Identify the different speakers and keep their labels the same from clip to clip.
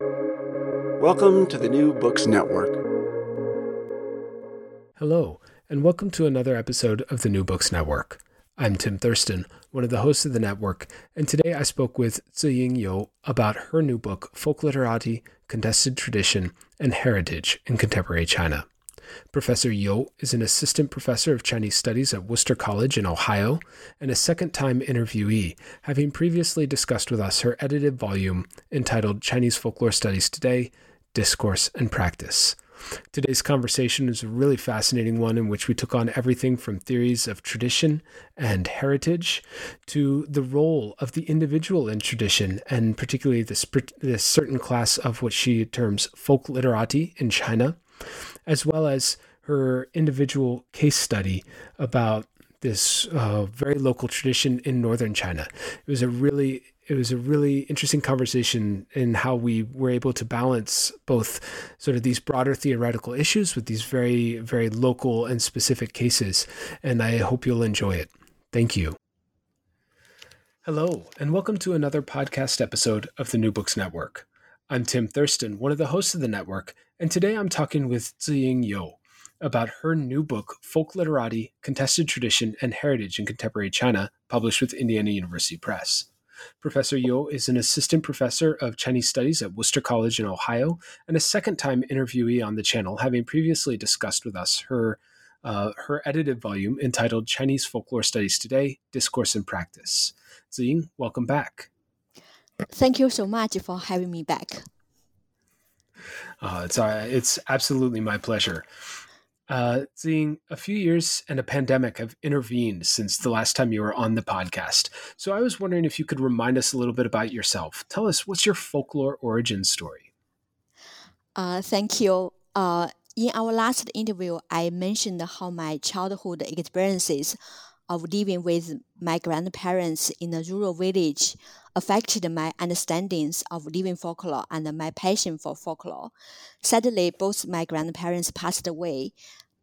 Speaker 1: Welcome to the New Books Network.
Speaker 2: Hello, and welcome to another episode of the New Books Network. I'm Tim Thurston, one of the hosts of the network, and today I spoke with Ziying You about her new book, Folk Literati, Contested Tradition, and Heritage in Contemporary China. Professor You is an assistant professor of Chinese studies at Wooster College in Ohio and a second time interviewee, having previously discussed with us her edited volume entitled Chinese Folklore Studies Today Discourse and Practice. Today's conversation is a really fascinating one in which we took on everything from theories of tradition and heritage to the role of the individual in tradition, and particularly this, this certain class of what she terms folk literati in China, as well as her individual case study about this uh, very local tradition in northern China. It was a really it was a really interesting conversation in how we were able to balance both sort of these broader theoretical issues with these very very local and specific cases. And I hope you'll enjoy it. Thank you. Hello, and welcome to another podcast episode of the New Books Network. I'm Tim Thurston, one of the hosts of the network, and today I'm talking with Ziying You about her new book, Folk Literati Contested Tradition and Heritage in Contemporary China, published with Indiana University Press. Professor You is an assistant professor of Chinese studies at Wooster College in Ohio and a second time interviewee on the channel, having previously discussed with us her, uh, her edited volume entitled Chinese Folklore Studies Today Discourse and Practice. Ziying, welcome back.
Speaker 3: Thank you so much for having me back.
Speaker 2: Uh, it's uh, it's absolutely my pleasure. Uh, seeing a few years and a pandemic have intervened since the last time you were on the podcast. So I was wondering if you could remind us a little bit about yourself. Tell us what's your folklore origin story.
Speaker 3: Uh, thank you. Uh, in our last interview, I mentioned how my childhood experiences of living with my grandparents in a rural village affected my understandings of living folklore and my passion for folklore. Sadly, both my grandparents passed away,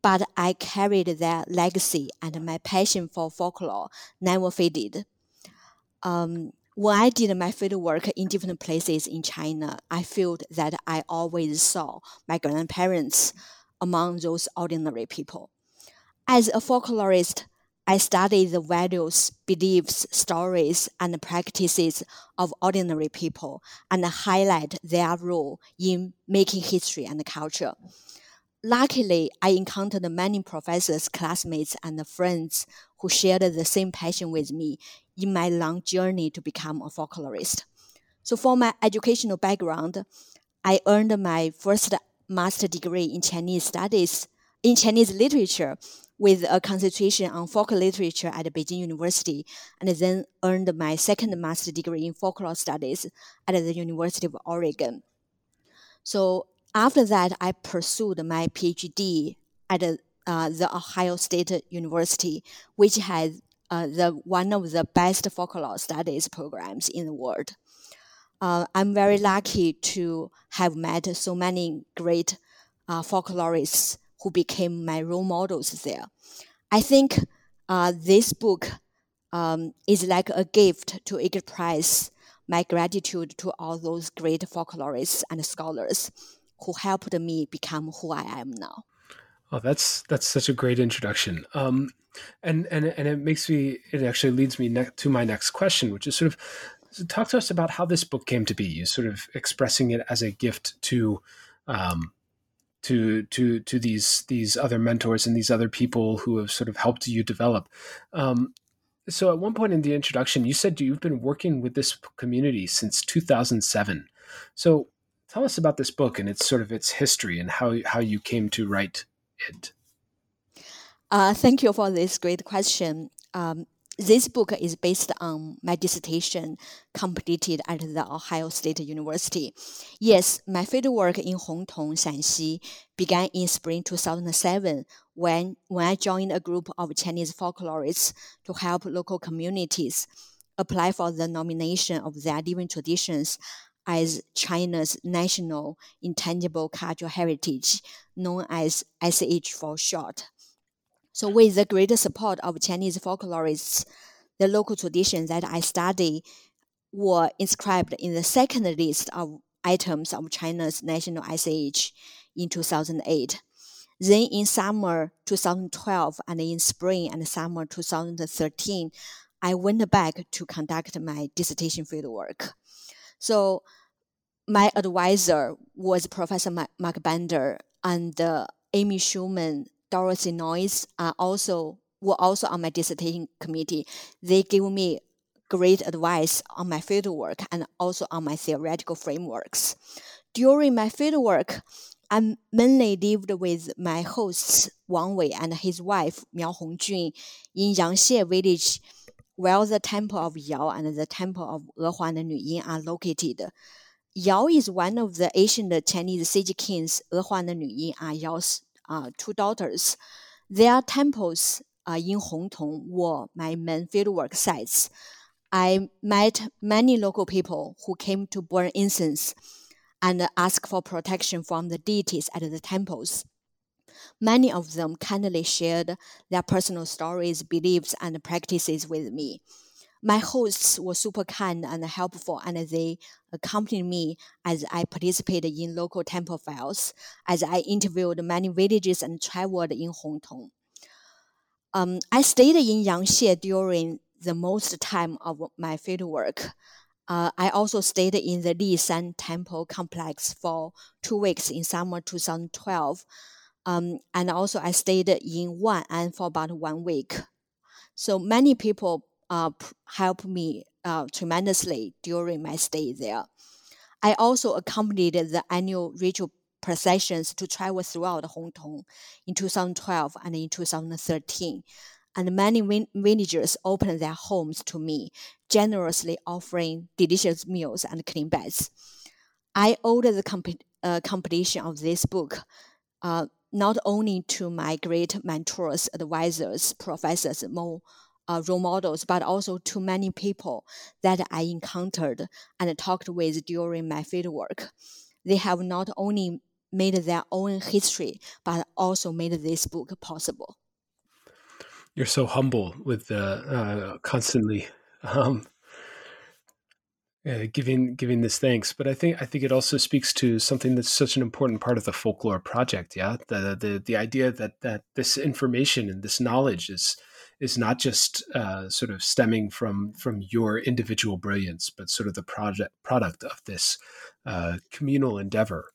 Speaker 3: but I carried their legacy and my passion for folklore never faded. Um, when I did my fieldwork in different places in China, I felt that I always saw my grandparents among those ordinary people. As a folklorist, I study the values, beliefs, stories, and practices of ordinary people and highlight their role in making history and culture. Luckily, I encountered many professors, classmates, and friends who shared the same passion with me in my long journey to become a folklorist. So, for my educational background, I earned my first master degree in Chinese studies in Chinese literature with a concentration on folk literature at Beijing University, and then earned my second master's degree in folklore studies at the University of Oregon. So after that, I pursued my PhD at uh, the Ohio State University, which has uh, the one of the best folklore studies programs in the world. Uh, I'm very lucky to have met so many great uh, folklorists who became my role models there. I think uh, this book um, is like a gift to express my gratitude to all those great folklorists and scholars who helped me become who I am now.
Speaker 2: Oh, that's that's such a great introduction. Um, and and and it makes me it actually leads me ne- to my next question, which is sort of so talk to us about how this book came to be. You sort of expressing it as a gift to um, to to to these these other mentors and these other people who have sort of helped you develop. Um, so at one point in the introduction, you said you've been working with this community since 2007. So tell us about this book and its sort of its history and how how you came to write it.
Speaker 3: Uh, thank you for this great question. Um, this book is based on my dissertation completed at the Ohio State University. Yes, my fieldwork in Hongtong, Shanxi began in spring 2007 when, when I joined a group of Chinese folklorists to help local communities apply for the nomination of their living traditions as China's national intangible cultural heritage, known as ICH for short. So, with the greater support of Chinese folklorists, the local traditions that I study were inscribed in the second list of items of China's national ICH in 2008. Then in summer 2012 and in spring and summer 2013, I went back to conduct my dissertation fieldwork. So my advisor was Professor Mark Bender and uh, Amy Shuman Dorothy Noyes are also were also on my dissertation committee. They gave me great advice on my fieldwork and also on my theoretical frameworks. During my fieldwork, I mainly lived with my hosts Wang Wei and his wife Miao Hongjun in Yangxie village, where the temple of Yao and the temple of Ehuang Nuying are located. Yao is one of the ancient Chinese sage kings. Ehuang Nuying are Yao's uh, two daughters. Their temples uh, in Hongtong were my main fieldwork sites. I met many local people who came to burn incense and ask for protection from the deities at the temples. Many of them kindly shared their personal stories, beliefs, and practices with me. My hosts were super kind and helpful, and they accompanied me as I participated in local temple fairs, as I interviewed many villages and traveled in Hongtong. Um, I stayed in Yangxie during the most time of my fieldwork. Uh, I also stayed in the Lishan Temple complex for two weeks in summer 2012. Um, and also I stayed in Wan'an for about one week. So many people uh, helped me uh, tremendously during my stay there. I also accompanied the annual ritual processions to travel throughout Hongtong in 2012 and in 2013. And many villagers opened their homes to me, generously offering delicious meals and clean beds. I owed the comp- uh, completion of this book uh, not only to my great mentors, advisors, professors, Mo uh, role models, but also to many people that I encountered and talked with during my fieldwork. They have not only made their own history, but also made this book possible.
Speaker 2: You're so humble with uh, uh, constantly um, uh, giving giving this thanks, but I think I think it also speaks to something that's such an important part of the folklore project. Yeah, the the the idea that that this information and this knowledge is is not just uh, sort of stemming from from your individual brilliance, but sort of the project product of this uh, communal endeavor.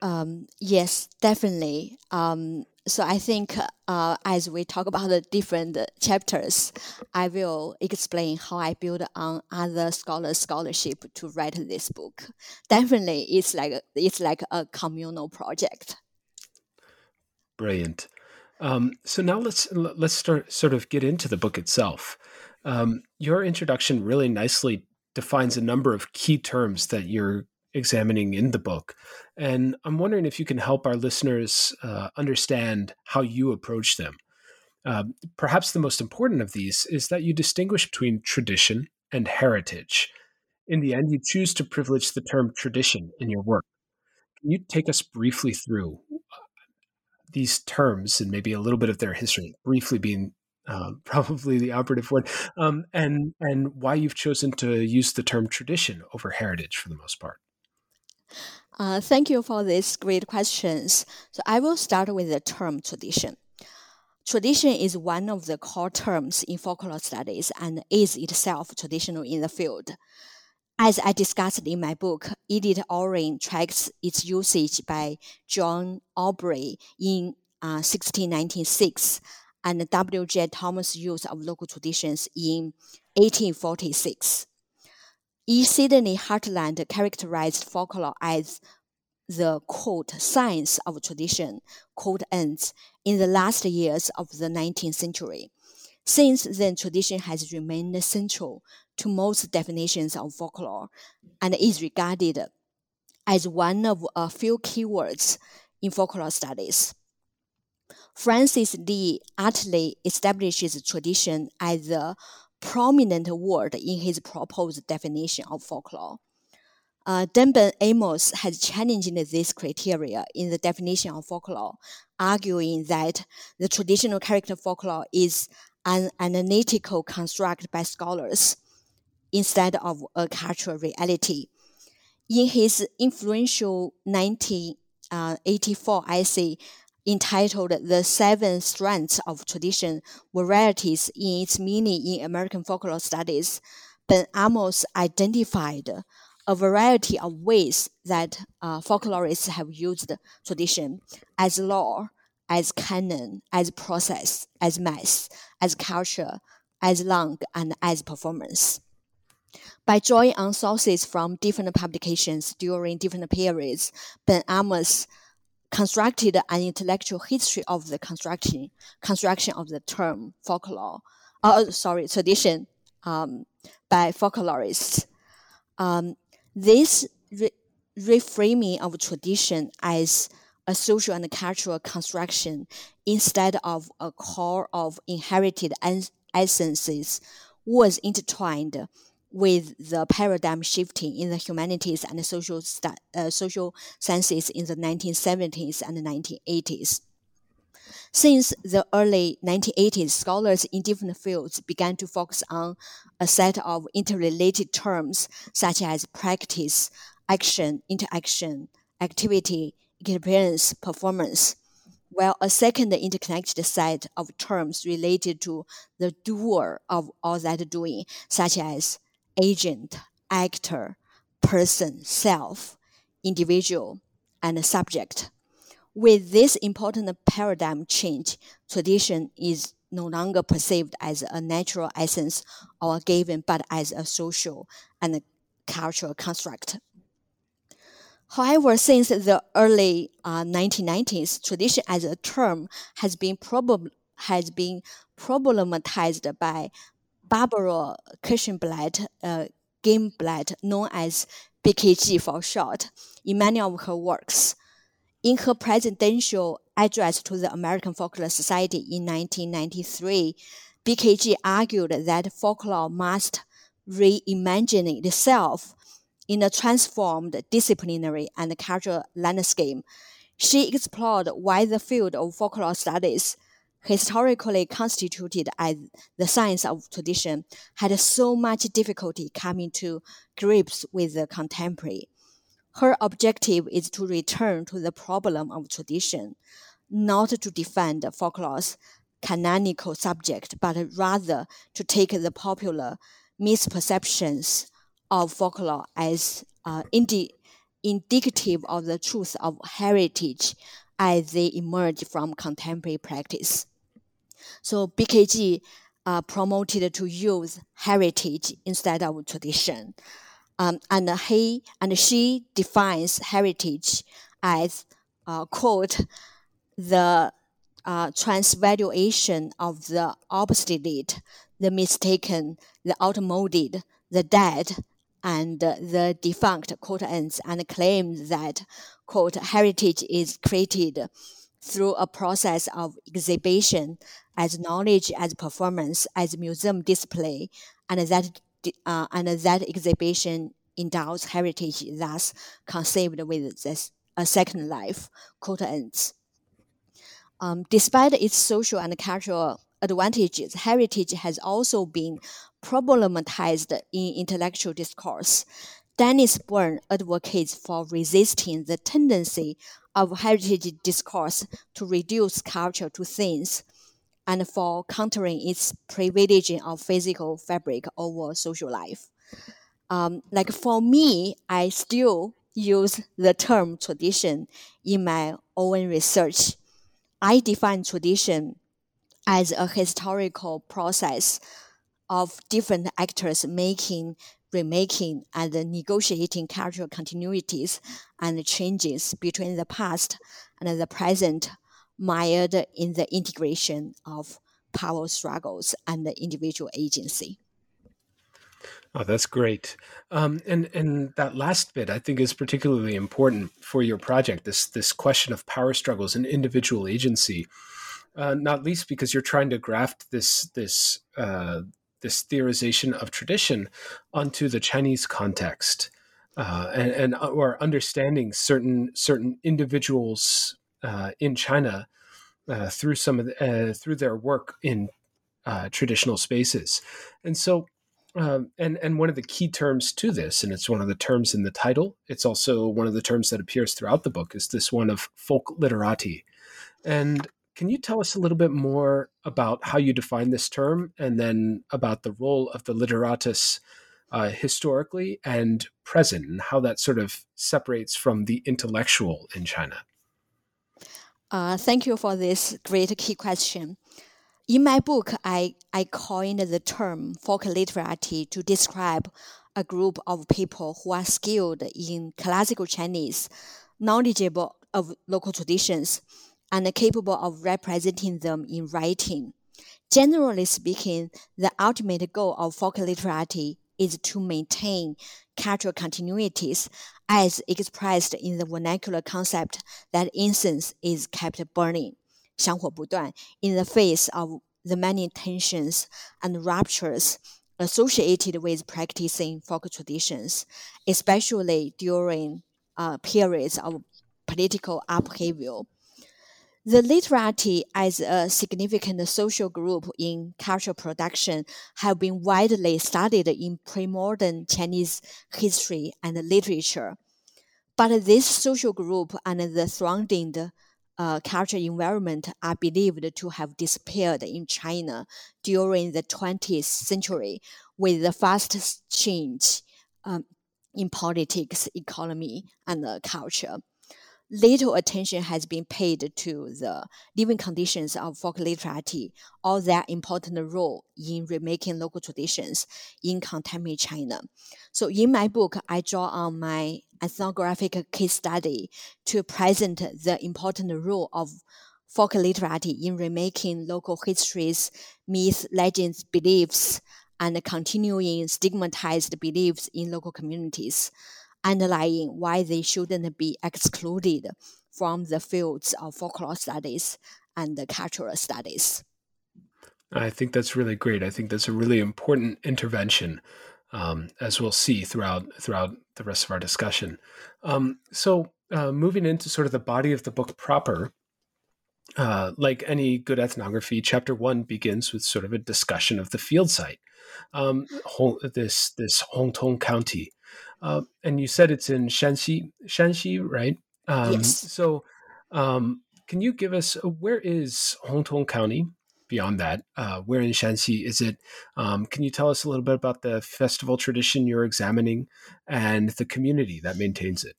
Speaker 3: Um, yes, definitely. Um, so I think uh, as we talk about the different chapters, I will explain how I build on other scholars' scholarship to write this book. Definitely, it's like it's like a communal project.
Speaker 2: Brilliant. Um, so now let's let's start sort of get into the book itself. Um, your introduction really nicely defines a number of key terms that you're examining in the book, and I'm wondering if you can help our listeners uh, understand how you approach them. Uh, perhaps the most important of these is that you distinguish between tradition and heritage. In the end, you choose to privilege the term tradition in your work. Can you take us briefly through these terms and maybe a little bit of their history, briefly being uh, probably the operative word, um, and and why you've chosen to use the term tradition over heritage for the most part.
Speaker 3: Uh, thank you for these great questions. So I will start with the term tradition. Tradition is one of the core terms in folklore studies and is itself traditional in the field. As I discussed in my book, Elliott Oring tracks its usage by John Aubrey in uh, 1696 and W. J. Thoms' use of local traditions in 1846. E. Sidney Hartland characterized folklore as the quote science of tradition quote ends in the last years of the 19th century. Since then, tradition has remained central to most definitions of folklore and is regarded as one of a few keywords in folklore studies. Francis Lee Utley establishes tradition as a prominent word in his proposed definition of folklore. Uh, Dan Ben Amos has challenged this criteria in the definition of folklore, arguing that the traditional character folklore is an analytical construct by scholars instead of a cultural reality. In his influential 1984 essay entitled The Seven Strands of Tradition Varieties in its Meaning in American Folklore Studies, Ben Amos identified a variety of ways that uh, folklorists have used tradition as law, as canon, as process, as mass, as culture, as langue, and as performance. By drawing on sources from different publications during different periods, Ben Amos constructed an intellectual history of the construction construction of the term folklore. Uh, sorry, tradition um, by folklorists. Um, this re- reframing of tradition as a social and cultural construction instead of a core of inherited essences was intertwined with the paradigm shifting in the humanities and social, uh, social sciences in the 1970s and 1980s. Since the early 1980s, scholars in different fields began to focus on a set of interrelated terms such as practice, action, interaction, activity, experience, performance, while a second interconnected set of terms related to the doer of all that doing, such as agent, actor, person, self, individual, and subject. With this important paradigm change, tradition is no longer perceived as a natural essence or a given, but as a social and cultural construct. However, since the early uh, 1990s, tradition as a term has been prob- has been problematized by Barbara Kirshenblatt, uh, Gimblett, known as BKG for short, in many of her works. In her presidential address to the American Folklore Society in 1993, BKG argued that folklore must reimagine itself in a transformed disciplinary and cultural landscape. She explored why the field of folklore studies historically constituted as the science of tradition, had so much difficulty coming to grips with the contemporary. Her objective is to return to the problem of tradition, not to defend folklore's canonical subject, but rather to take the popular misperceptions of folklore as uh, indi- indicative of the truth of heritage as they emerge from contemporary practice. So BKG uh, promoted to use heritage instead of tradition. Um, and he and she defines heritage as uh, quote the uh, transvaluation of the obsolete, the mistaken, the outmoded, the dead, and the defunct quote ends and claims that quote heritage is created through a process of exhibition as knowledge as performance as museum display and that uh, and that exhibition endows heritage thus conceived with this, a second life quote ends um, despite its social and cultural advantages, heritage has also been problematized in intellectual discourse. Denis Byrne advocates for resisting the tendency of heritage discourse to reduce culture to things and for countering its privileging of physical fabric over social life. Um, like for me, I still use the term tradition in my own research. I define tradition as a historical process of different actors making, remaking, and negotiating cultural continuities and changes between the past and the present, mired in the integration of power struggles and the individual agency.
Speaker 2: Oh, that's great. Um, and and that last bit I think is particularly important for your project. This this question of power struggles and individual agency, uh, not least because you're trying to graft this this uh, this theorization of tradition onto the Chinese context, uh, and, and uh, or understanding certain certain individuals uh, in China uh, through some of the, through their work in traditional spaces, and so um, and and one of the key terms to this, and it's one of the terms in the title. It's also one of the terms that appears throughout the book. Is this one of folk literati? And can you tell us a little bit more about how you define this term, and then about the role of the literatus uh, historically and present, and how that sort of separates from the intellectual in China?
Speaker 3: Uh, thank you for this great key question. In my book, I, I coined the term folk literati to describe a group of people who are skilled in classical Chinese, knowledgeable of local traditions, and capable of representing them in writing. Generally speaking, the ultimate goal of folk literati is to maintain cultural continuities as expressed in the vernacular concept that incense is kept burning. 香火不断 in the face of the many tensions and ruptures associated with practicing folk traditions, especially during uh, periods of political upheaval. The literati as a significant social group in cultural production have been widely studied in pre-modern Chinese history and literature. But this social group and the surrounding uh, cultural environment are believed to have disappeared in China during the 20th century with the fast change um, in politics, economy, and uh, culture. Little attention has been paid to the living conditions of folk literati or their important role in remaking local traditions in contemporary China. So, in my book, I draw on my ethnographic case study to present the important role of folk literati in remaking local histories, myths, legends, beliefs, and continuing stigmatized beliefs in local communities, underlying why they shouldn't be excluded from the fields of folklore studies and cultural studies.
Speaker 2: I think that's really great. I think that's a really important intervention um, as we'll see throughout throughout the rest of our discussion. Um, so, uh, moving into sort of the body of the book proper, uh, like any good ethnography, chapter one begins with sort of a discussion of the field site, um, this this Hongtong County, uh, and you said it's in Shanxi, Shanxi, right?
Speaker 3: Um, yes.
Speaker 2: So, um, can you give us where is Hongtong County? beyond that, uh, where in Shanxi is it? Um, can you tell us a little bit about the festival tradition you're examining and the community that maintains it?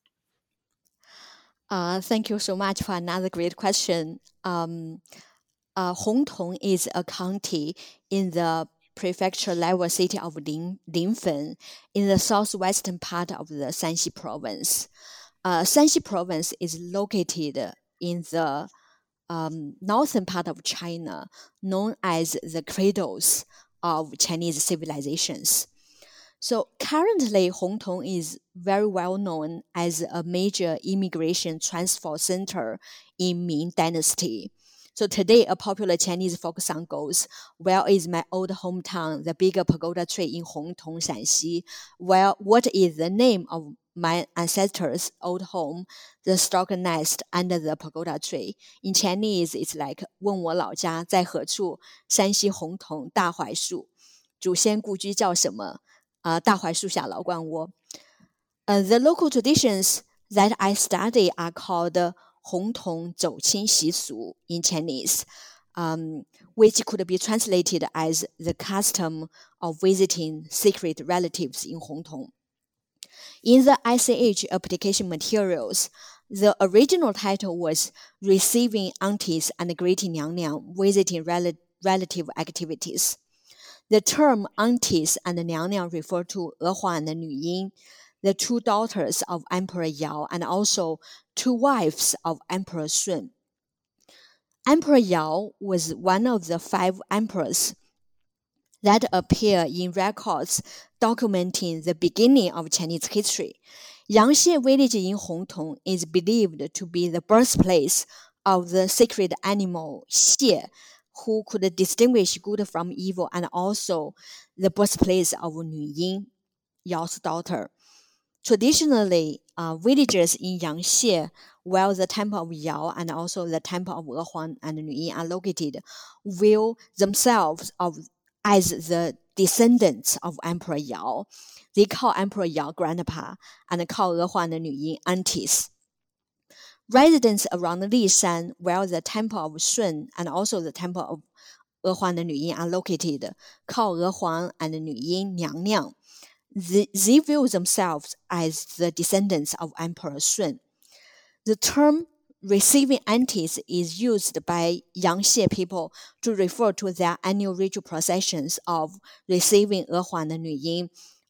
Speaker 3: Uh, thank you so much for another great question. Um, uh, Hongtong is a county in the prefecture level city of Lin, Linfen in the southwestern part of the Shanxi province. Uh, Shanxi province is located in the um, northern part of China, known as the cradles of Chinese civilizations. So currently, Hongtong is very well known as a major immigration transfer center in Ming Dynasty. So today, a popular Chinese folk song goes, "Where is my old hometown, the bigger pagoda tree in Hongtong, Shanxi? Well, what is the name of my ancestors' old home, the stork nest under the pagoda tree. In Chinese, it's like 问我老家在何处？山西红桐大槐树。祖先故居叫什么？啊、呃，大槐树下老冠窝。Uh, the local traditions that I study are called Hong Tong Zhou Qin in Chinese, um, which could be translated as the custom of visiting secret relatives in Hongtong. In the ICH application materials, the original title was Receiving Aunties and Greeting Niang Niang Visiting Rel Relative Activities. The term aunties and niang niang refer to Ehuang and Nuying, the two daughters of Emperor Yao and also two wives of Emperor Shun. Emperor Yao was one of the five emperors that appear in records documenting the beginning of Chinese history. Yangxie village in Hongtong is believed to be the birthplace of the sacred animal Xie, who could distinguish good from evil, and also the birthplace of Nu Ying, Yao's daughter. Traditionally, uh, villagers in Yangxie, where the temple of Yao and also the temple of Ehuang and Nuying are located, view themselves of, as the descendants of Emperor Yao. They call Emperor Yao grandpa and call Ehuang and Nuying aunties. Residents around Lishan, where the temple of Shun and also the temple of Ehuang and Nuying are located, call Ehuang and Nuying Niang Niang they, they view themselves as the descendants of Emperor Shun. The term receiving aunties is used by Yangxie people to refer to their annual ritual processions of receiving Ehuang and Nuying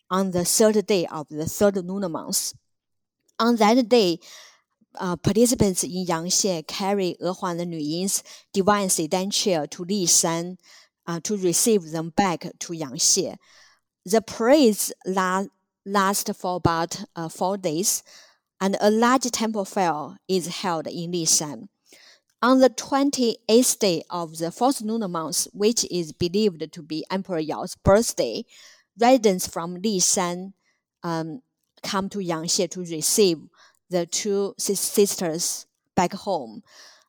Speaker 3: on the third day of the third lunar month. On that day, uh, participants in Yangxie carry Ehuang and Nuying's divine sedan chair to Lishan uh, to receive them back to Yangxie. The parades last, last for about uh, four days, and a large temple fair is held in Lishan. On the 28th day of the fourth lunar month, which is believed to be Emperor Yao's birthday, residents from Lishan um, come to Yangxie to receive the two sisters back home.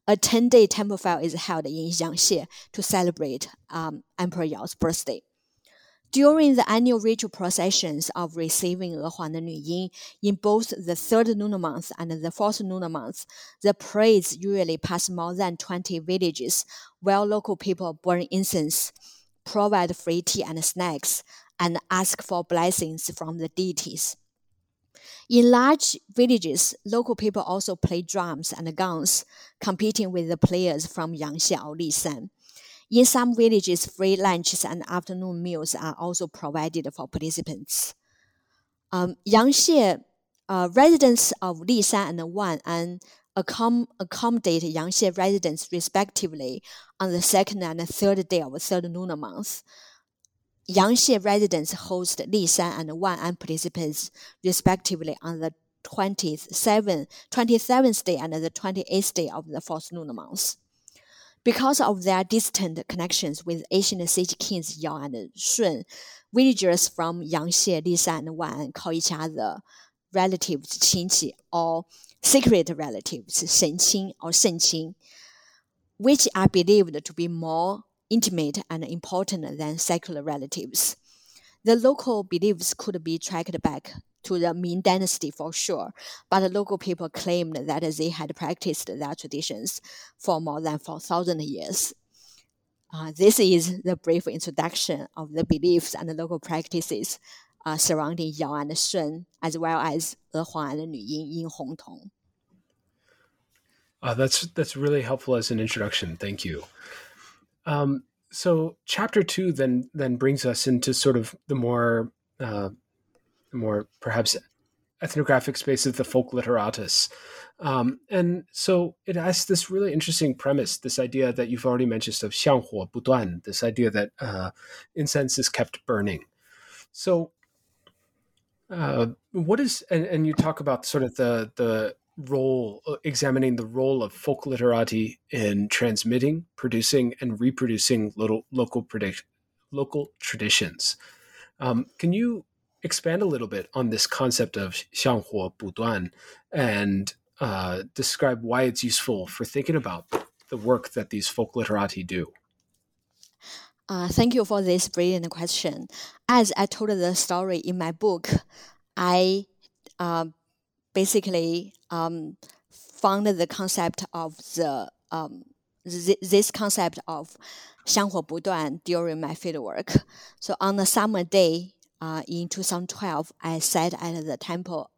Speaker 3: A 10 day temple fair is held in Yangxie to celebrate um, Emperor Yao's birthday. During the annual ritual processions of receiving Ehuang and Nuying in both the third lunar month and the fourth lunar month, the parades usually pass more than 20 villages, where local people burn incense, provide free tea and snacks, and ask for blessings from the deities. In large villages, local people also play drums and guns, competing with the players from Yangxie or Lishan. In some villages, free lunches and afternoon meals are also provided for participants. Um, Yangxie uh, residents of Lishan and Wan and accom- accommodate Yangxie residents respectively on the second and third day of the third lunar month. Yangxie residents host Lishan and Wan and participants respectively on the 27th, 27th day and the 28th day of the fourth lunar month. Because of their distant connections with ancient city kings Yao and Shun, villagers from Yangxie, Lishan, and Wan call each other relatives Qinqi or secret relatives Shenqing or Shenqing, which are believed to be more intimate and important than secular relatives. The local beliefs could be tracked back to the Ming Dynasty for sure, but the local people claimed that they had practiced their traditions for more than 4,000 years. Uh, this is the brief introduction of the beliefs and the local practices uh, surrounding Yao and Shun, as well as Ehuang and Nuying in Hongtong.
Speaker 2: Uh, that's that's really helpful as an introduction. Thank you. Um, so chapter two then then brings us into sort of the more uh, more perhaps ethnographic space of the folk literatus. Um, and so it has this really interesting premise, this idea that you've already mentioned of 香火不断, this idea that uh, incense is kept burning. So uh, what is, and, and you talk about sort of the, the role, uh, examining the role of folk literati in transmitting, producing, and reproducing little, local, predict, local traditions. Um, can you expand a little bit on this concept of 香火不断 and uh, describe why it's useful for thinking about the work that these folk literati do.
Speaker 3: Uh, thank you for this brilliant question. As I told the story in my book, I uh, basically um, found the concept of the um, th- this concept of 香火不断 during my fieldwork. So on a summer day, uh, in 2012, I sat at the temple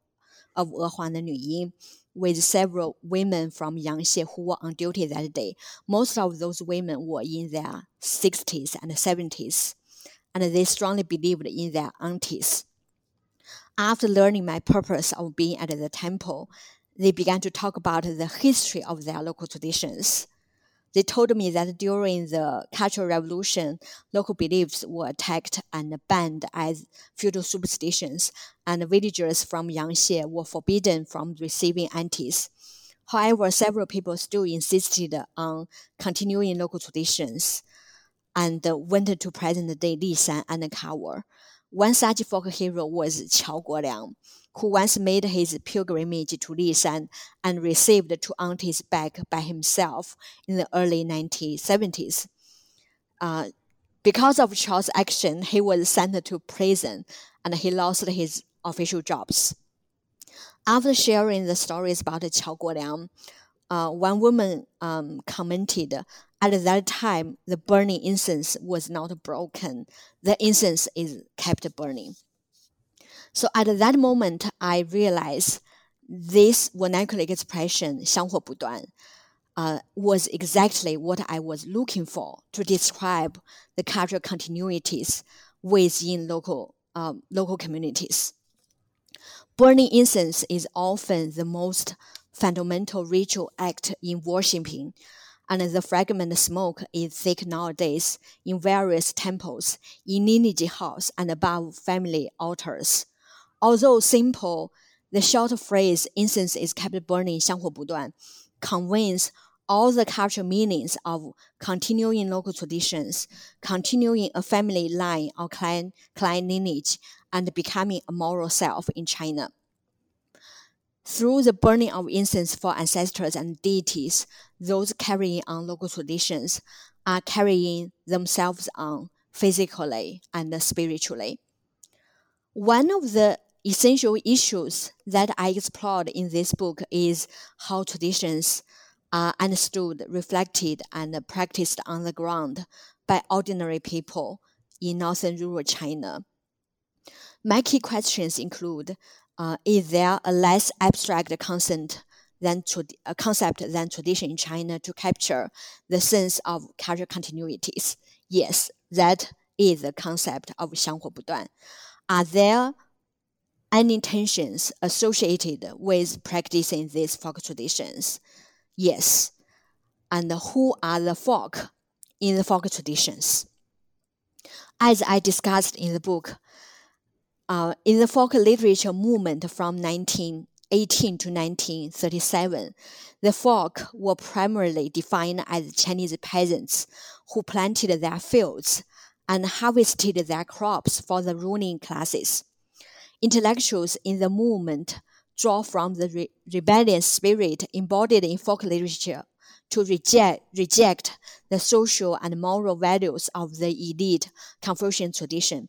Speaker 3: of Ehuang Nuying with several women from Yangxie who were on duty that day. Most of those women were in their 60s and 70s, and they strongly believed in their aunties. After learning my purpose of being at the temple, they began to talk about the history of their local traditions. They told me that during the Cultural Revolution, local beliefs were attacked and banned as feudal superstitions, and villagers from Yangxie were forbidden from receiving antis. However, several people still insisted on continuing local traditions and went to present day Lishan and Kawo. One such folk hero was Qiao Guoliang, who once made his pilgrimage to Lishan and received two aunties back by himself in the early 1970s. Uh, because of Qiao's action, he was sent to prison and he lost his official jobs. After sharing the stories about Qiao Guoliang, uh, one woman um, commented, at that time, the burning incense was not broken. The incense is kept burning. So at that moment, I realized this vernacular expression, 香火不断, uh, was exactly what I was looking for to describe the cultural continuities within local, um, local communities. Burning incense is often the most fundamental ritual act in worshiping, and the fragment smoke is thick nowadays in various temples, in lineage house, and above family altars. Although simple, the short phrase incense is kept burning 香火不断 conveys all the cultural meanings of continuing local traditions, continuing a family line or clan, clan lineage, and becoming a moral self in China. Through the burning of incense for ancestors and deities, those carrying on local traditions are carrying themselves on physically and spiritually. One of the essential issues that I explored in this book is how traditions are understood, reflected, and practiced on the ground by ordinary people in northern rural China. My key questions include uh, Is there a less abstract concept than, a concept than tradition in China to capture the sense of cultural continuities? Yes, that is the concept of 香火不断. Are there any tensions associated with practicing these folk traditions? Yes. And who are the folk in the folk traditions? As I discussed in the book, uh, in the folk literature movement from 1918 to 1937, the folk were primarily defined as Chinese peasants who planted their fields and harvested their crops for the ruling classes. Intellectuals in the movement draw from the re- rebellious spirit embodied in folk literature to reject, reject the social and moral values of the elite Confucian tradition.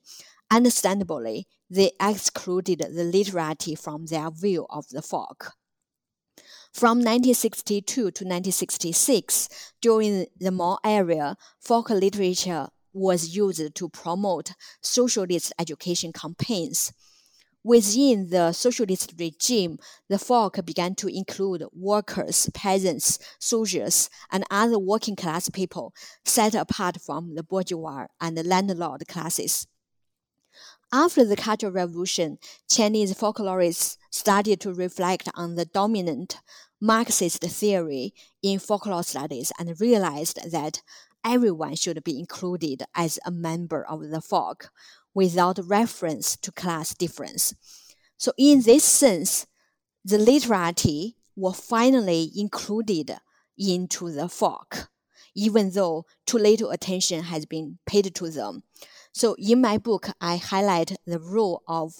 Speaker 3: Understandably, they excluded the literati from their view of the folk. From 1962 to 1966, during the Mao era, folk literature was used to promote socialist education campaigns. Within the socialist regime, the folk began to include workers, peasants, soldiers, and other working class people set apart from the bourgeois and the landlord classes. After the Cultural Revolution, Chinese folklorists started to reflect on the dominant Marxist theory in folklore studies and realized that everyone should be included as a member of the folk without reference to class difference. So, in this sense, the literati were finally included into the folk, even though too little attention has been paid to them. So, in my book, I highlight the role of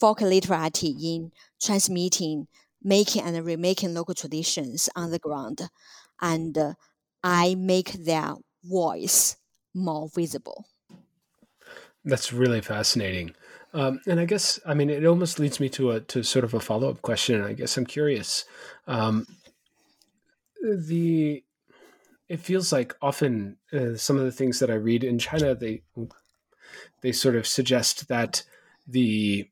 Speaker 3: folk literati in transmitting, making, and remaking local traditions on the ground, and uh, I make their voice more visible.
Speaker 2: That's really fascinating. Um, and I guess, I mean, it almost leads me to a to sort of a follow up question. I guess I'm curious. Um, the it feels like often uh, some of the things that I read in China they they sort of suggest that the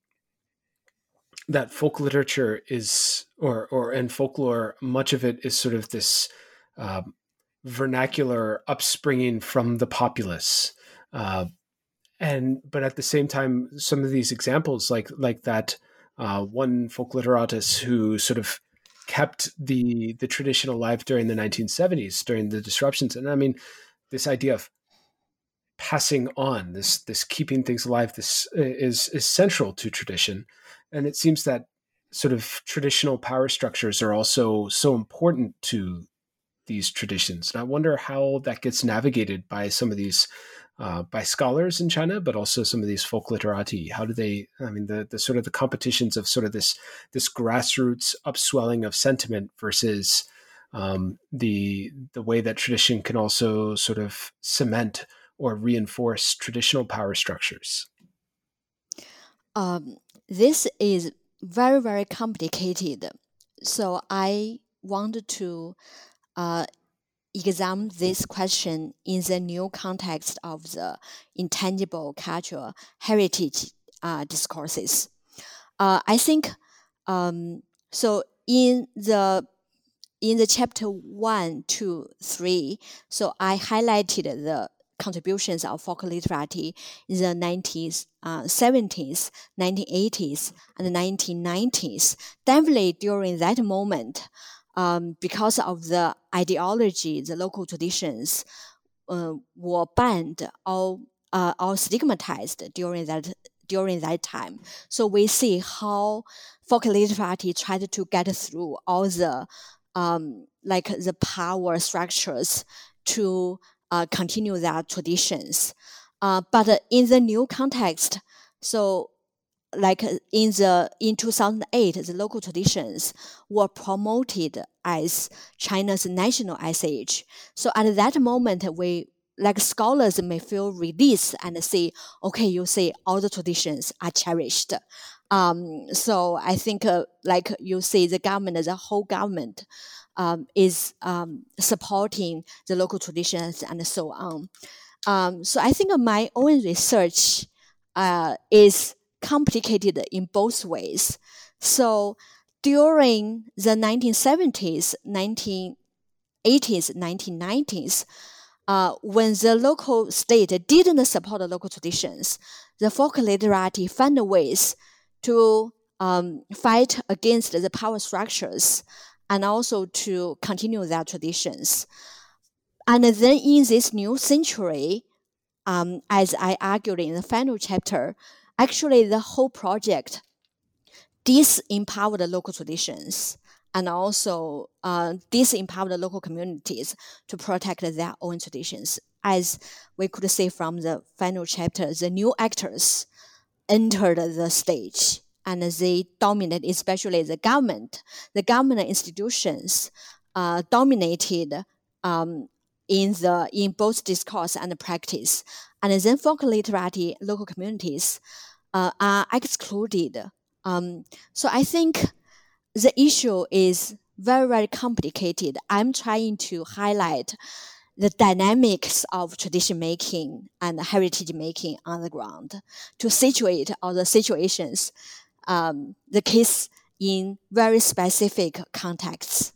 Speaker 2: that folk literature is or or and folklore much of it is sort of this um, vernacular upspringing from the populace uh, and but at the same time some of these examples like like that uh, one folk literatus who sort of kept the the tradition alive during the 1970s during the disruptions. And i mean this idea of passing on this this keeping things alive this uh, is is central to tradition. And it seems that sort of traditional power structures are also so important to these traditions. And i wonder how that gets navigated by some of these uh, by scholars in China, but also some of these folk literati. How do they? I mean, the the sort of the competitions of sort of this this grassroots upswelling of sentiment versus um, the the way that tradition can also sort of cement or reinforce traditional power structures.
Speaker 3: Um, this is very very complicated. So I wanted to uh, examine this question in the new context of the intangible cultural heritage uh, discourses. Uh, I think um, so. In the in the chapter one, two, three, so I highlighted the contributions of folk literati in the 1970s, uh, 1980s, and 1990s. Definitely during that moment, um, because of the ideology, the local traditions uh, were banned or, uh, or stigmatized during that during that time. So we see how folk literati tried to get through all the um, like the power structures to uh, continue their traditions. Uh, but in the new context, so like uh, in the in 2008 the local traditions were promoted as china's national sh so at that moment we like scholars may feel released and say okay you see all the traditions are cherished. Um, so i think uh, like you see the government the whole government um, is um, supporting the local traditions and so on. Um, so i think my own research uh, is complicated in both ways. So during the 1970s, 1980s, 1990s, uh, when the local state didn't support the local traditions, the folk literati found ways to um, fight against the power structures and also to continue their traditions. And then in this new century, um, as I argued in the final chapter, Actually, the whole project disempowered the local traditions and also uh, disempowered the local communities to protect their own traditions. As we could see from the final chapter, the new actors entered the stage and they dominated, especially the government. The government institutions uh, dominated um, in the in both discourse and practice. And then folk literati local communities uh, are excluded. Um, so I think the issue is very, very complicated. I'm trying to highlight the dynamics of tradition making and heritage making on the ground to situate all the situations, um, the case in very specific contexts.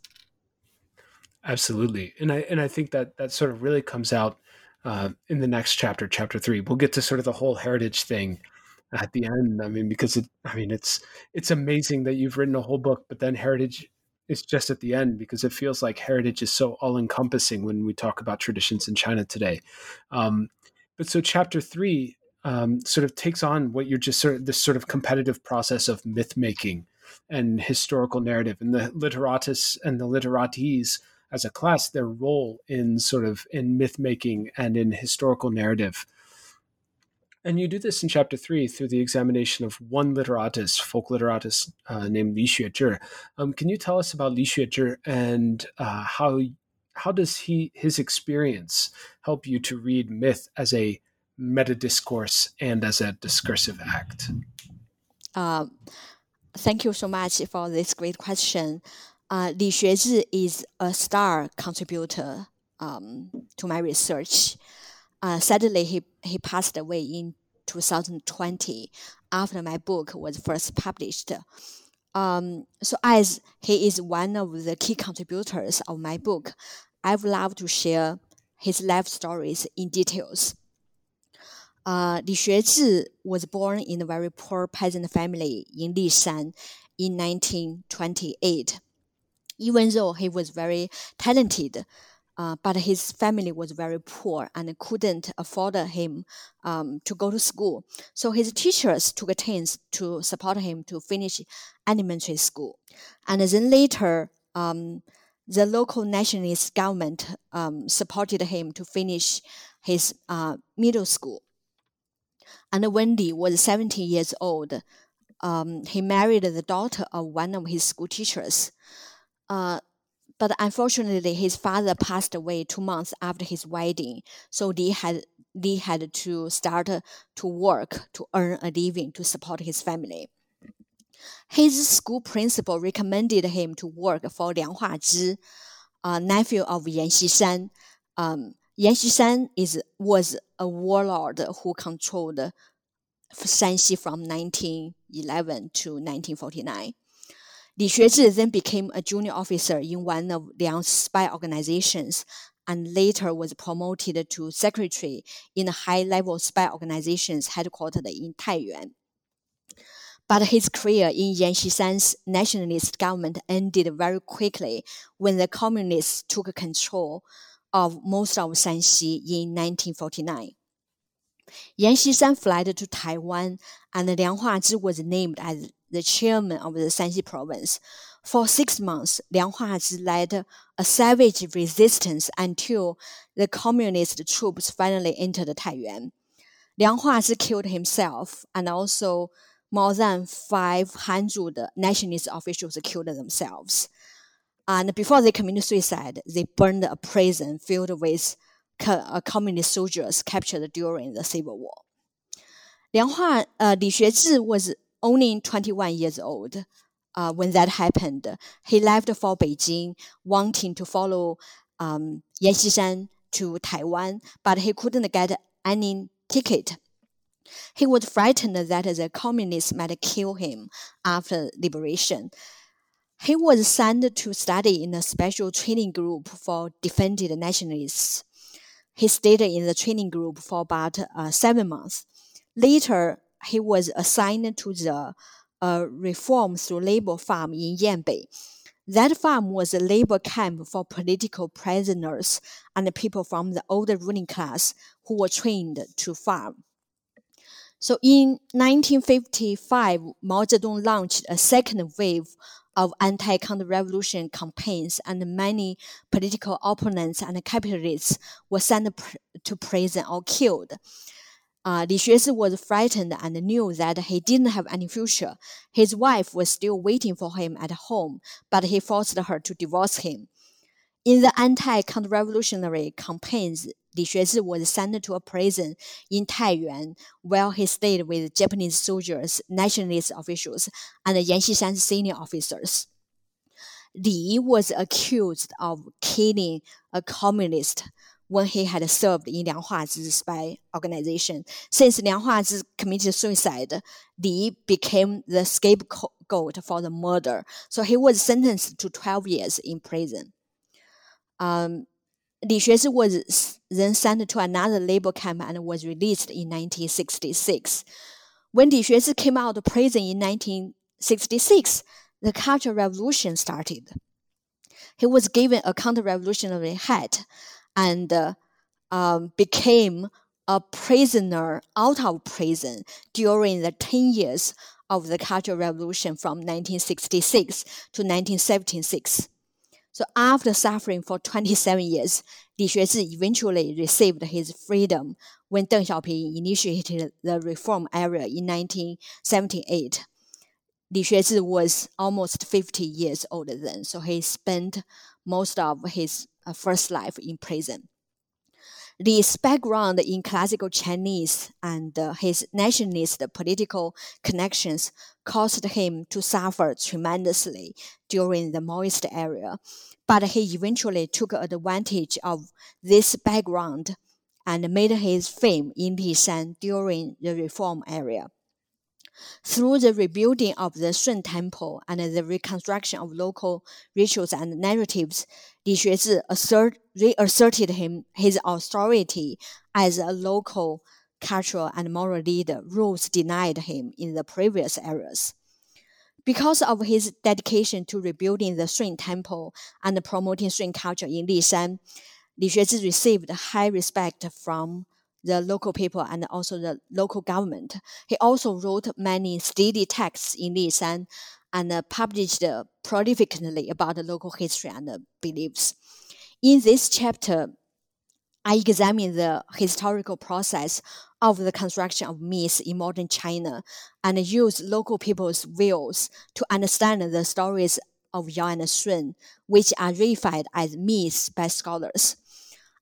Speaker 2: Absolutely, and I and I think that that sort of really comes out uh, in the next chapter, chapter three. We'll get to sort of the whole heritage thing at the end. I mean, because it, I mean, it's it's amazing that you've written a whole book, but then heritage is just at the end because it feels like heritage is so all encompassing when we talk about traditions in China today. Um, but so chapter three um, sort of takes on what you're just sort of this sort of competitive process of myth making and historical narrative and the literatus and the literates as a class, their role in sort of in myth making and in historical narrative. And you do this in chapter three through the examination of one literatus, folk literatus uh, named Li Xuezhi. Um, can you tell us about Li Xuezhi and uh, how how does he his experience help you to read myth as a meta discourse and as a discursive act?
Speaker 3: Uh, thank you so much for this great question uh, Li Xuezhi is a star contributor um, to my research. Uh, sadly, he, he passed away in 2020 after my book was first published. Um, so, as he is one of the key contributors of my book, I would love to share his life stories in details. Uh, Li Xuezhi was born in a very poor peasant family in Lishan in 1928. Even though he was very talented. Uh, but his family was very poor and couldn't afford him um, to go to school. So his teachers took turns to support him to finish elementary school. And then later, um, the local nationalist government um, supported him to finish his uh, middle school. And when Li was 17 years old, um, he married the daughter of one of his school teachers. Uh, but unfortunately, his father passed away two months after his wedding, so Li had Li had to start to work to earn a living to support his family. His school principal recommended him to work for Liang Huazhi, a nephew of Yan Xishan. Um, Yan Xishan is was a warlord who controlled Shanxi from 1911 to 1949. Li Xuezhi then became a junior officer in one of Liang's spy organizations and later was promoted to secretary in a high-level spy organizations headquartered in Taiyuan. But his career in Yan Xishan's nationalist government ended very quickly when the communists took control of most of Shanxi in 1949. Yan Xishan fled to Taiwan, and Liang Huazhi was named as the chairman of the Shanxi province. For six months, Liang Huazhi led a savage resistance until the communist troops finally entered Taiyuan. Liang Huazhi killed himself, and also more than 500 nationalist officials killed themselves. And before they committed suicide, they burned a prison filled with uh, communist soldiers captured during the Civil War. Liang Hua, uh, Li Xuezhi was only 21 years old uh, when that happened. He left for Beijing, wanting to follow um, Yan Xishan to Taiwan, but he couldn't get any ticket. He was frightened that the communists might kill him after liberation. He was sent to study in a special training group for defended nationalists. He stayed in the training group for about uh, seven months. Later, he was assigned to the uh, Reform through Labor farm in Yanbei. That farm was a labor camp for political prisoners and people from the older ruling class who were trained to farm. So in 1955, Mao Zedong launched a second wave of anti-counter-revolution campaigns, and many political opponents and capitalists were sent to prison or killed. Uh, Li Xuezhi was frightened and knew that he didn't have any future. His wife was still waiting for him at home, but he forced her to divorce him. In the anti-counter-revolutionary campaigns, Li Xuezhi was sent to a prison in Taiyuan, where he stayed with Japanese soldiers, nationalist officials, and Yan Xishan's senior officers. Li was accused of killing a communist when he had served in Liang Huazhi's spy organization. Since Liang Huazhi committed suicide, Li became the scapegoat for the murder. So he was sentenced to 12 years in prison. Um, Li Xuezhi was then sent to another labor camp and was released in 1966. When Li Xuezhi came out of prison in 1966, the Cultural Revolution started. He was given a counter-revolutionary hat and uh, um, became a prisoner out of prison during the 10 years of the Cultural Revolution from 1966 to 1976. So after suffering for 27 years, Li Xuezhi eventually received his freedom when Deng Xiaoping initiated the reform era in 1978. Li Xuezhi was almost 50 years old then, so he spent most of his first life in prison. Li's background in classical Chinese and uh, his nationalist political connections caused him to suffer tremendously during the Maoist era, but he eventually took advantage of this background and made his fame in Lishan during the reform era. Through the rebuilding of the Shun Temple and the reconstruction of local rituals and narratives, Li Xuezhi assert, reasserted him, his authority as a local cultural and moral leader, rules denied him in the previous eras. Because of his dedication to rebuilding the Shun Temple and promoting Shun culture in Lishan, Li Xuezhi received high respect from the local people and also the local government. He also wrote many steady texts in Lishan and uh, published prolifically about local history and beliefs. In this chapter, I examine the historical process of the construction of myths in modern China and use local people's views to understand the stories of Yao and Shun, which are reified as myths by scholars.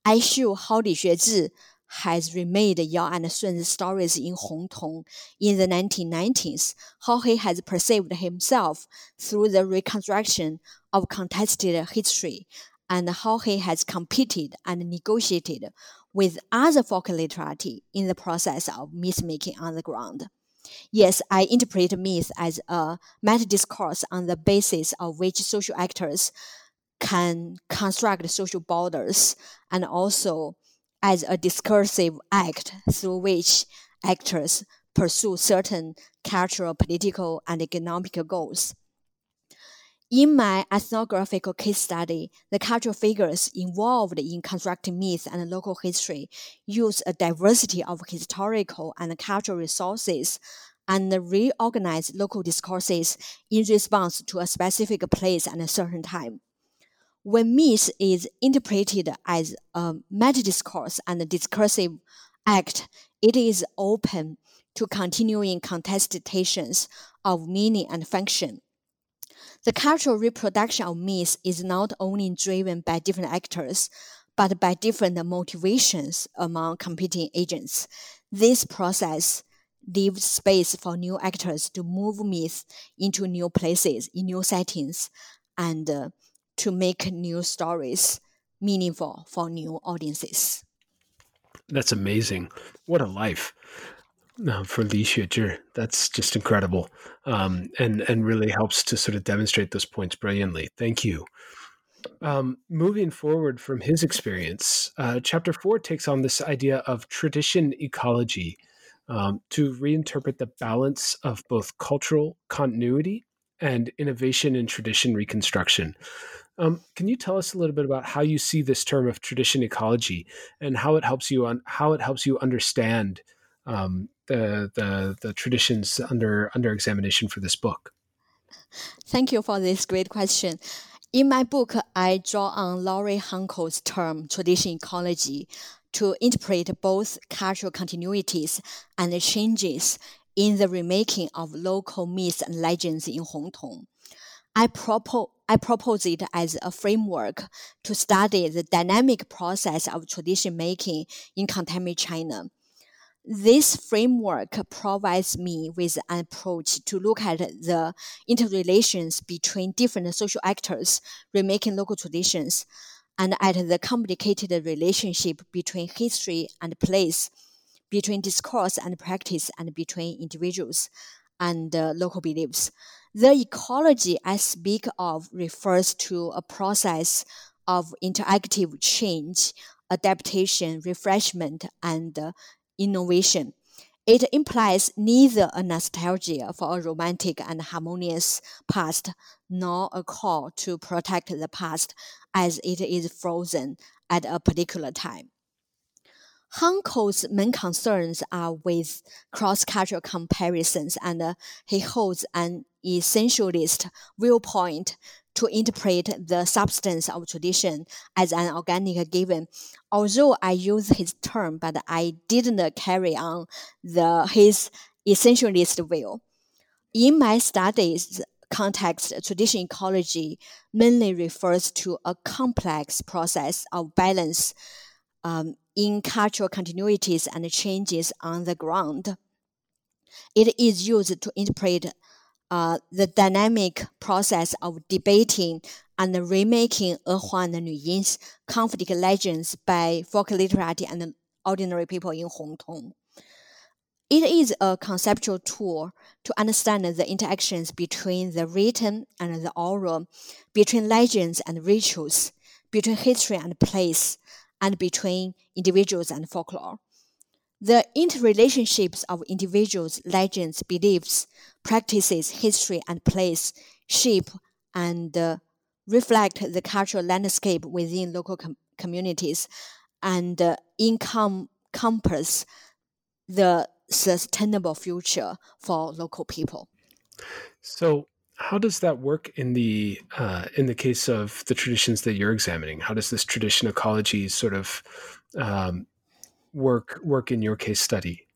Speaker 3: I show how Li Xuezhi has remade Yao and Shun's stories in Hongtong in the 1990s, how he has perceived himself through the reconstruction of contested history, and how he has competed and negotiated with other folk literati in the process of myth making on the ground. Yes, I interpret myth as a meta discourse on the basis of which social actors can construct social borders and also as a discursive act through which actors pursue certain cultural, political, and economic goals. In my ethnographical case study, the cultural figures involved in constructing myth and local history use a diversity of historical and cultural resources and reorganize local discourses in response to a specific place and a certain time. When myth is interpreted as a meta discourse and a discursive act, it is open to continuing contestations of meaning and function. The cultural reproduction of myths is not only driven by different actors, but by different motivations among competing agents. This process leaves space for new actors to move myths into new places, in new settings, and uh, to make new stories meaningful for new audiences.
Speaker 2: That's amazing. What a life uh, for Li. That's just incredible, um, and and really helps to sort of demonstrate those points brilliantly. Thank you. Um, moving forward from his experience, uh, chapter four takes on this idea of tradition ecology um, to reinterpret the balance of both cultural continuity and innovation in tradition reconstruction. Um, can you tell us a little bit about how you see this term of tradition ecology and how it helps you on how it helps you understand um, the, the the traditions under under examination for this book?
Speaker 3: Thank you for this great question. In my book, I draw on Lauri Honko's term tradition ecology to interpret both cultural continuities and changes in the remaking of local myths and legends in Hongtong. I propose I propose it as a framework to study the dynamic process of tradition making in contemporary China. This framework provides me with an approach to look at the interrelations between different social actors remaking local traditions and at the complicated relationship between history and place, between discourse and practice, and between individuals and uh, local beliefs. The ecology I speak of refers to a process of interactive change, adaptation, refreshment, and innovation. It implies neither a nostalgia for a romantic and harmonious past nor a call to protect the past as it is frozen at a particular time. Honko's main concerns are with cross-cultural comparisons, and uh, he holds an essentialist viewpoint to interpret the substance of tradition as an organic given. Although I use his term, but I didn't carry on the his essentialist view. In my studies context, tradition ecology mainly refers to a complex process of balance um, in cultural continuities and changes on the ground. It is used to interpret uh, the dynamic process of debating and remaking Ehuang and Nuying's conflict legends by folk literati and ordinary people in Hongtong. It is a conceptual tool to understand the interactions between the written and the oral, between legends and rituals, between history and place, and between individuals and folklore. the interrelationships of individuals, legends, beliefs, practices, history, and place shape and uh, reflect the cultural landscape within local com- communities and uh, encompass the sustainable future for local people.
Speaker 2: So, how does that work in the uh, in the case of the traditions that you're examining? How does this tradition ecology sort of um, work work in your case study?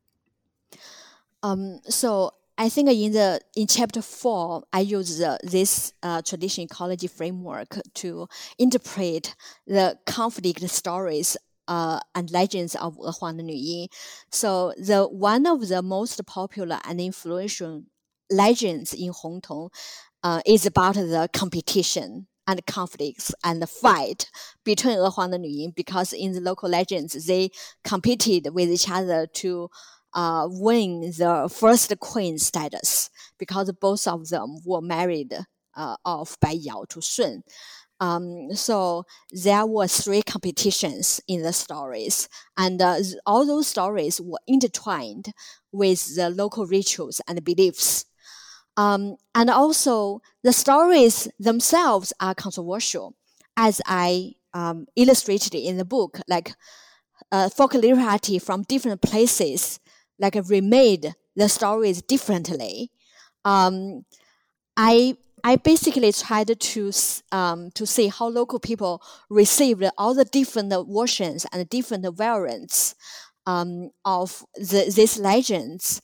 Speaker 3: Um, so I think in the in chapter four, I use the, this uh, tradition ecology framework to interpret the conflict stories uh, and legends of Huang de Nuying. So the one of the most popular and influential legends in Hongtong uh, is about the competition and conflicts and the fight between E Huang and Nuying because in the local legends they competed with each other to uh, win the first queen status because both of them were married uh, of Bai Yao to Shun. Um, so there were three competitions in the stories, and uh, all those stories were intertwined with the local rituals and beliefs. Um, and also, the stories themselves are controversial, as I um, illustrated in the book. Like uh, folk literati from different places, like remade the stories differently. Um, I I basically tried to um, to see how local people received all the different versions and different variants um, of the, these legends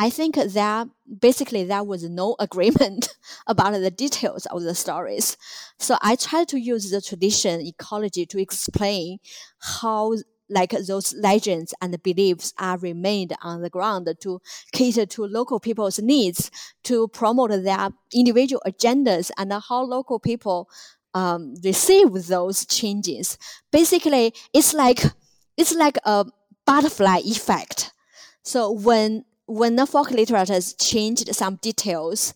Speaker 3: I think that basically there was no agreement about the details of the stories. So I tried to use the tradition ecology to explain how like those legends and beliefs are remained on the ground to cater to local people's needs, to promote their individual agendas and how local people um, receive those changes. Basically, it's like it's like a butterfly effect. So when when the folk literatures changed some details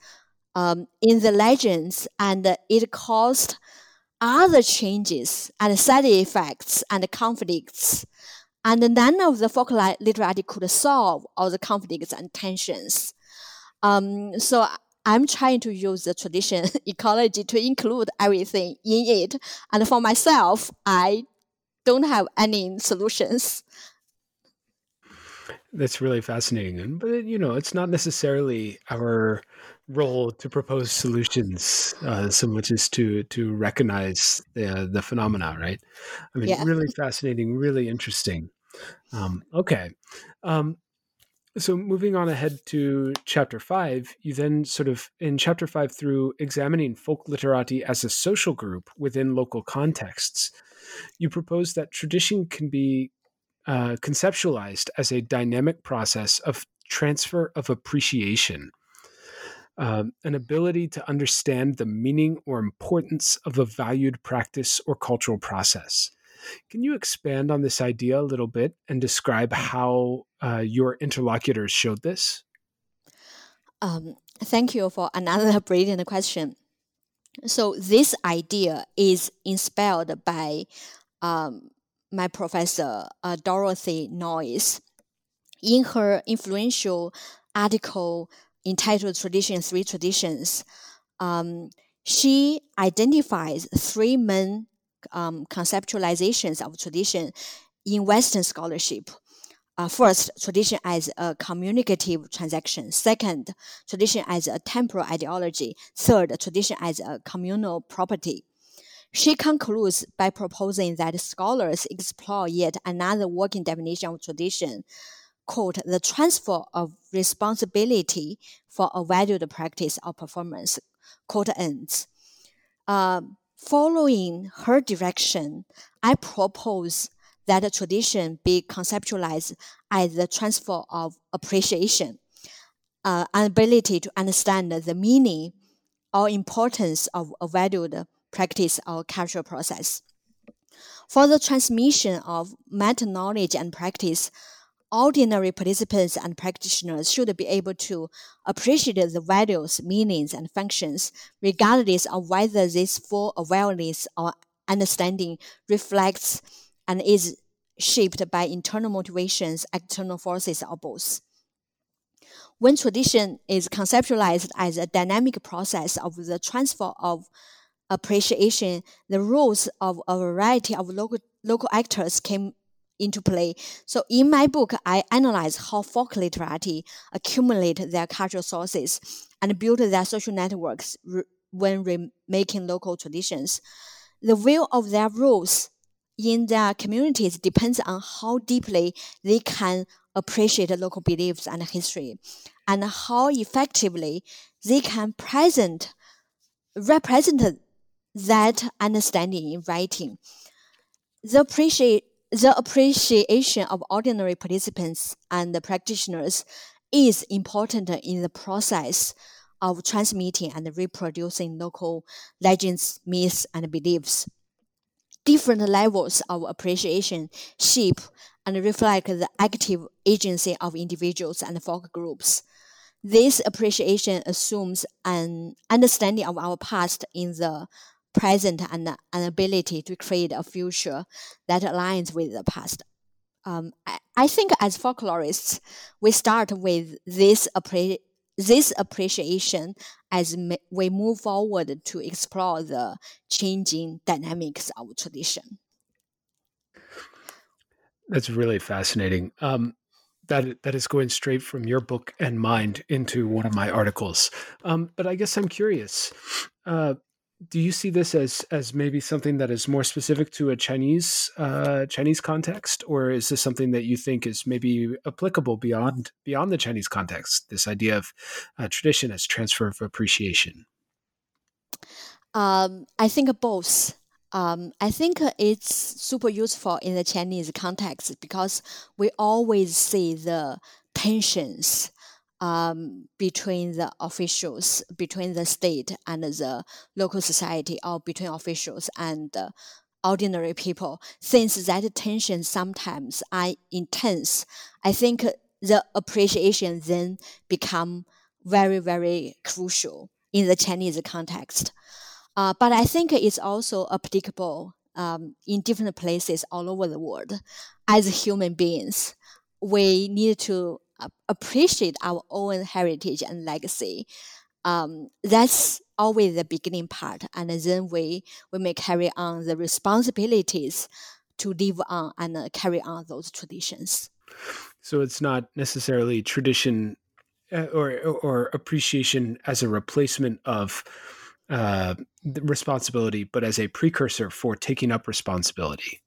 Speaker 3: um, in the legends and it caused other changes and side effects and conflicts. And none of the folk literati could solve all the conflicts and tensions. Um, so I'm trying to use the tradition ecology to include everything in it. And for myself, I don't have any solutions.
Speaker 2: That's really fascinating. But, you know, it's not necessarily our role to propose solutions uh, so much as to to recognize the the phenomena, right? I mean, yeah. really fascinating, really interesting. Um, okay. Um, so moving on ahead to chapter five, you then sort of in chapter five through examining folk literati as a social group within local contexts, you propose that tradition can be uh, conceptualized as a dynamic process of transfer of appreciation, um, an ability to understand the meaning or importance of a valued practice or cultural process. Can you expand on this idea a little bit and describe how uh, your interlocutors showed this?
Speaker 3: Um, thank you for another brilliant question. So, this idea is inspired by um, my professor, uh, Dorothy Noyes, in her influential article entitled Tradition Three Traditions, um, she identifies three main um, conceptualizations of tradition in Western scholarship. Uh, first, tradition as a communicative transaction. Second, tradition as a temporal ideology. Third, tradition as a communal property. She concludes by proposing that scholars explore yet another working definition of tradition, quote, the transfer of responsibility for a valued practice or performance, quote ends. Uh, following her direction, I propose that a tradition be conceptualized as the transfer of appreciation, uh, an ability to understand the meaning or importance of a valued practice or cultural process. For the transmission of meta knowledge and practice, ordinary participants and practitioners should be able to appreciate the values, meanings, and functions, regardless of whether this full awareness or understanding reflects and is shaped by internal motivations, external forces, or both. When tradition is conceptualized as a dynamic process of the transfer of appreciation, the roles of a variety of local, local actors came into play. So in my book, I analyze how folk literati accumulate their cultural sources and build their social networks when remaking local traditions. The view of their roles in their communities depends on how deeply they can appreciate local beliefs and history, and how effectively they can present represent that understanding in writing. The, appreciate, the appreciation of ordinary participants and practitioners is important in the process of transmitting and reproducing local legends, myths, and beliefs. Different levels of appreciation shape and reflect the active agency of individuals and folk groups. This appreciation assumes an understanding of our past in the present and an ability to create a future that aligns with the past. Um, I, I, think as folklorists, we start with this, appre- this appreciation as we move forward to explore the changing dynamics of tradition.
Speaker 2: That's really fascinating. Um, that that is going straight from your book and mind into one of my articles. Um, but I guess I'm curious. Uh, do you see this as as maybe something that is more specific to a Chinese uh, Chinese context, or is this something that you think is maybe applicable beyond beyond the Chinese context? This idea of uh, tradition as transfer of appreciation.
Speaker 3: Um, I think both. Um, I think it's super useful in the Chinese context because we always see the tensions um, between the officials, between the state and the local society, or between officials and uh, ordinary people. Since that tension sometimes are intense, I think the appreciation then become very, very crucial in the Chinese context. Uh, but I think it's also applicable um, in different places all over the world. As human beings, we need to appreciate our own heritage and legacy. Um, that's always the beginning part, and then we we may carry on the responsibilities to live on and uh, carry on those traditions.
Speaker 2: So it's not necessarily tradition uh, or or appreciation as a replacement of uh, responsibility, but as a precursor for taking up responsibility.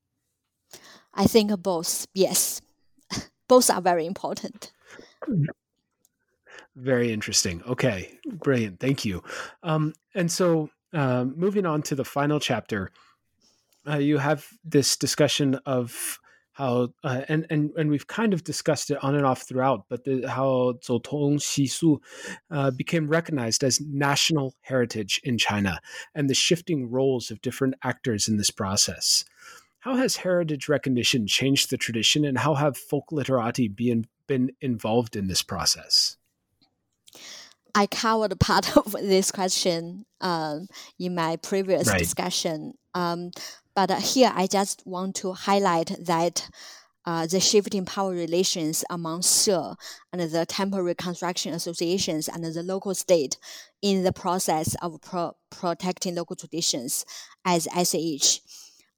Speaker 3: I think both. Yes, both are very important.
Speaker 2: Very interesting. Okay, brilliant. Thank you. Um, and so, uh, moving on to the final chapter, uh, you have this discussion of how, uh, and and and we've kind of discussed it on and off throughout, but the, how Zoutong Xisu uh, became recognized as national heritage in China, and the shifting roles of different actors in this process. How has heritage recognition changed the tradition, and how have folk literati been been involved in this process?
Speaker 3: I covered part of this question um, in my previous right. discussion. Um, but uh, here I just want to highlight that uh, the shifting power relations among She and the temple reconstruction associations and the local state in the process of pro- protecting local traditions as ICH.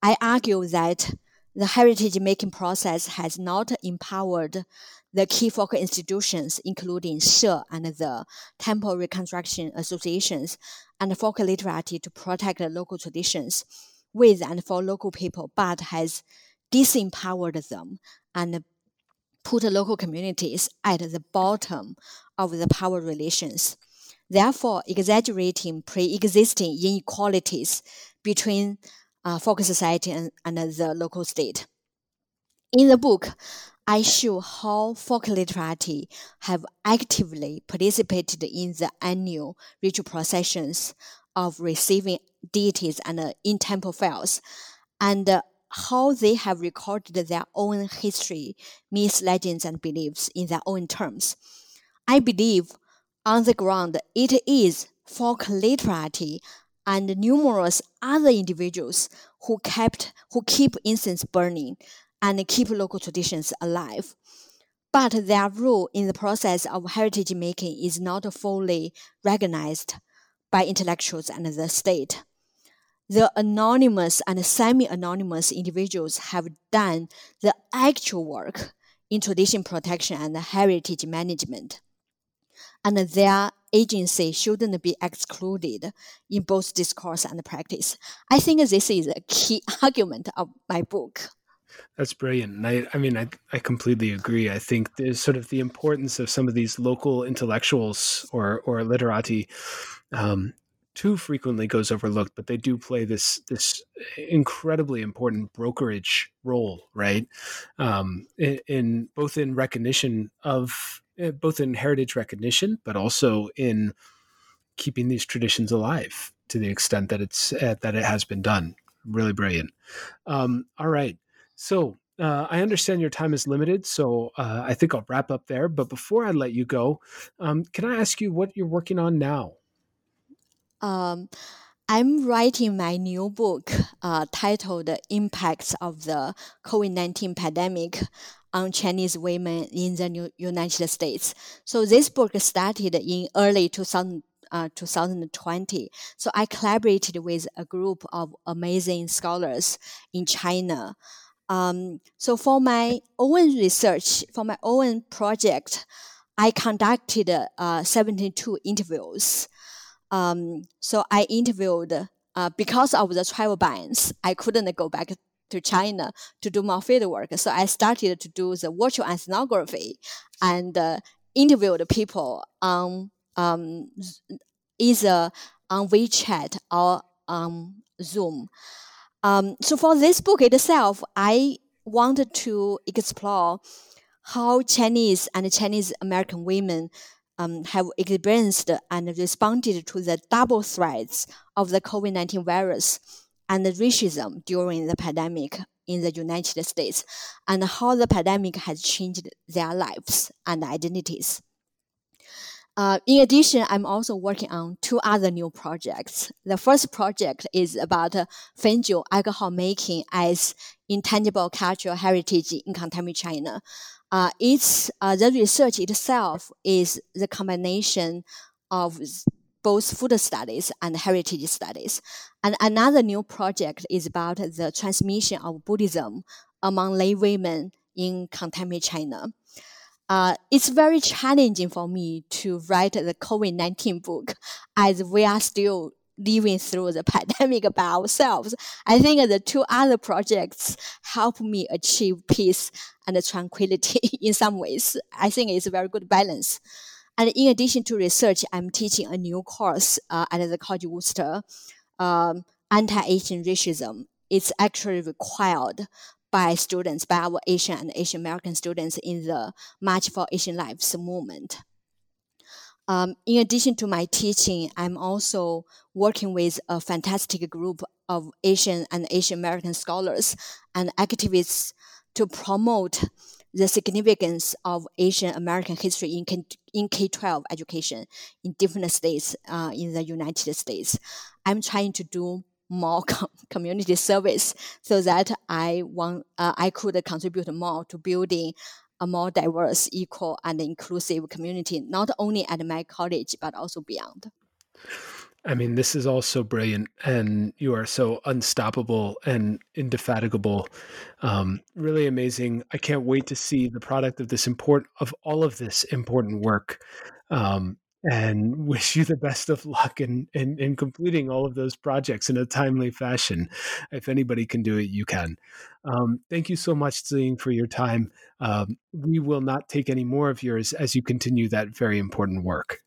Speaker 3: I argue that the heritage making process has not empowered the key folk institutions, including She and the Temple Reconstruction Associations and folk literati to protect local traditions with and for local people, but has disempowered them and put local communities at the bottom of the power relations, therefore exaggerating pre-existing inequalities between uh, folk society and, and the local state. In the book, I show how folk literati have actively participated in the annual ritual processions of receiving deities and uh, in temple fairs, and uh, how they have recorded their own history, myths, legends, and beliefs in their own terms. I believe on the ground it is folk literati and numerous other individuals who kept who keep incense burning and keep local traditions alive. But their role in the process of heritage making is not fully recognized by intellectuals and the state. The anonymous and semi anonymous individuals have done the actual work in tradition protection and heritage management. And their agency shouldn't be excluded in both discourse and practice. I think this is a key argument of my book.
Speaker 2: That's brilliant. I, I mean, I, I completely agree. I think there's sort of the importance of some of these local intellectuals or, or literati um, too frequently goes overlooked, but they do play this, this incredibly important brokerage role, right? Um, in, in both in recognition of, both in heritage recognition, but also in keeping these traditions alive to the extent that it's, uh, that it has been done. Really brilliant. Um, all right. So uh, I understand your time is limited, so uh, I think I'll wrap up there. But before I let you go, um, can I ask you what you're working on now?
Speaker 3: Um, I'm writing my new book uh, titled Impacts of the COVID 19 Pandemic on Chinese Women in the United States. So, this book started in early 2000, uh, 2020. So, I collaborated with a group of amazing scholars in China um, so for my own research, for my own project, I conducted uh, 72 interviews. Um, so I interviewed uh, because of the travel bans. I couldn't go back to China to do more field work. So I started to do the virtual ethnography and uh, interviewed people on um, either on WeChat or Zoom. Um, so for this book itself, I wanted to explore how Chinese and Chinese American women um, have experienced and responded to the double threats of the COVID 19 virus and racism during the pandemic in the United States, and how the pandemic has changed their lives and identities. Uh, in addition, I'm also working on two other new projects. The first project is about uh, Fenjiu alcohol making as intangible cultural heritage in contemporary China. Uh, it's uh, the research itself is the combination of both food studies and heritage studies. And another new project is about the transmission of Buddhism among lay women in contemporary China uh, it's very challenging for me to write the COVID 19 book as we are still living through the pandemic by ourselves. I think the two other projects help me achieve peace and tranquility in some ways. I think it's a very good balance. And in addition to research, I'm teaching a new course uh, at the College Wooster, um, anti-Asian racism. It's actually required by students, by our Asian and Asian American students in the March for Asian Lives movement. Um, in addition to my teaching, I'm also working with a fantastic group of Asian and Asian American scholars and activists to promote the significance of Asian American history in, in K 12 education in different states uh, in the United States. I'm trying to do more com- community service so that I want uh, I could contribute more to building a more diverse, equal, and inclusive community, not only at my college but also beyond.
Speaker 2: I mean, this is all so brilliant, and you are so unstoppable and indefatigable. Um, really amazing. I can't wait to see the product of this important of all of this important work. Um, and wish you the best of luck in, in, in completing all of those projects in a timely fashion. If anybody can do it, you can. Um, thank you so much, Ziying, for your time. Um, we will not take any more of yours as you continue that very important work.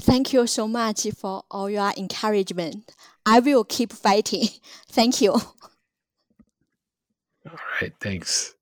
Speaker 3: Thank you so much for all your encouragement. I will keep fighting. Thank you. All
Speaker 2: right, thanks.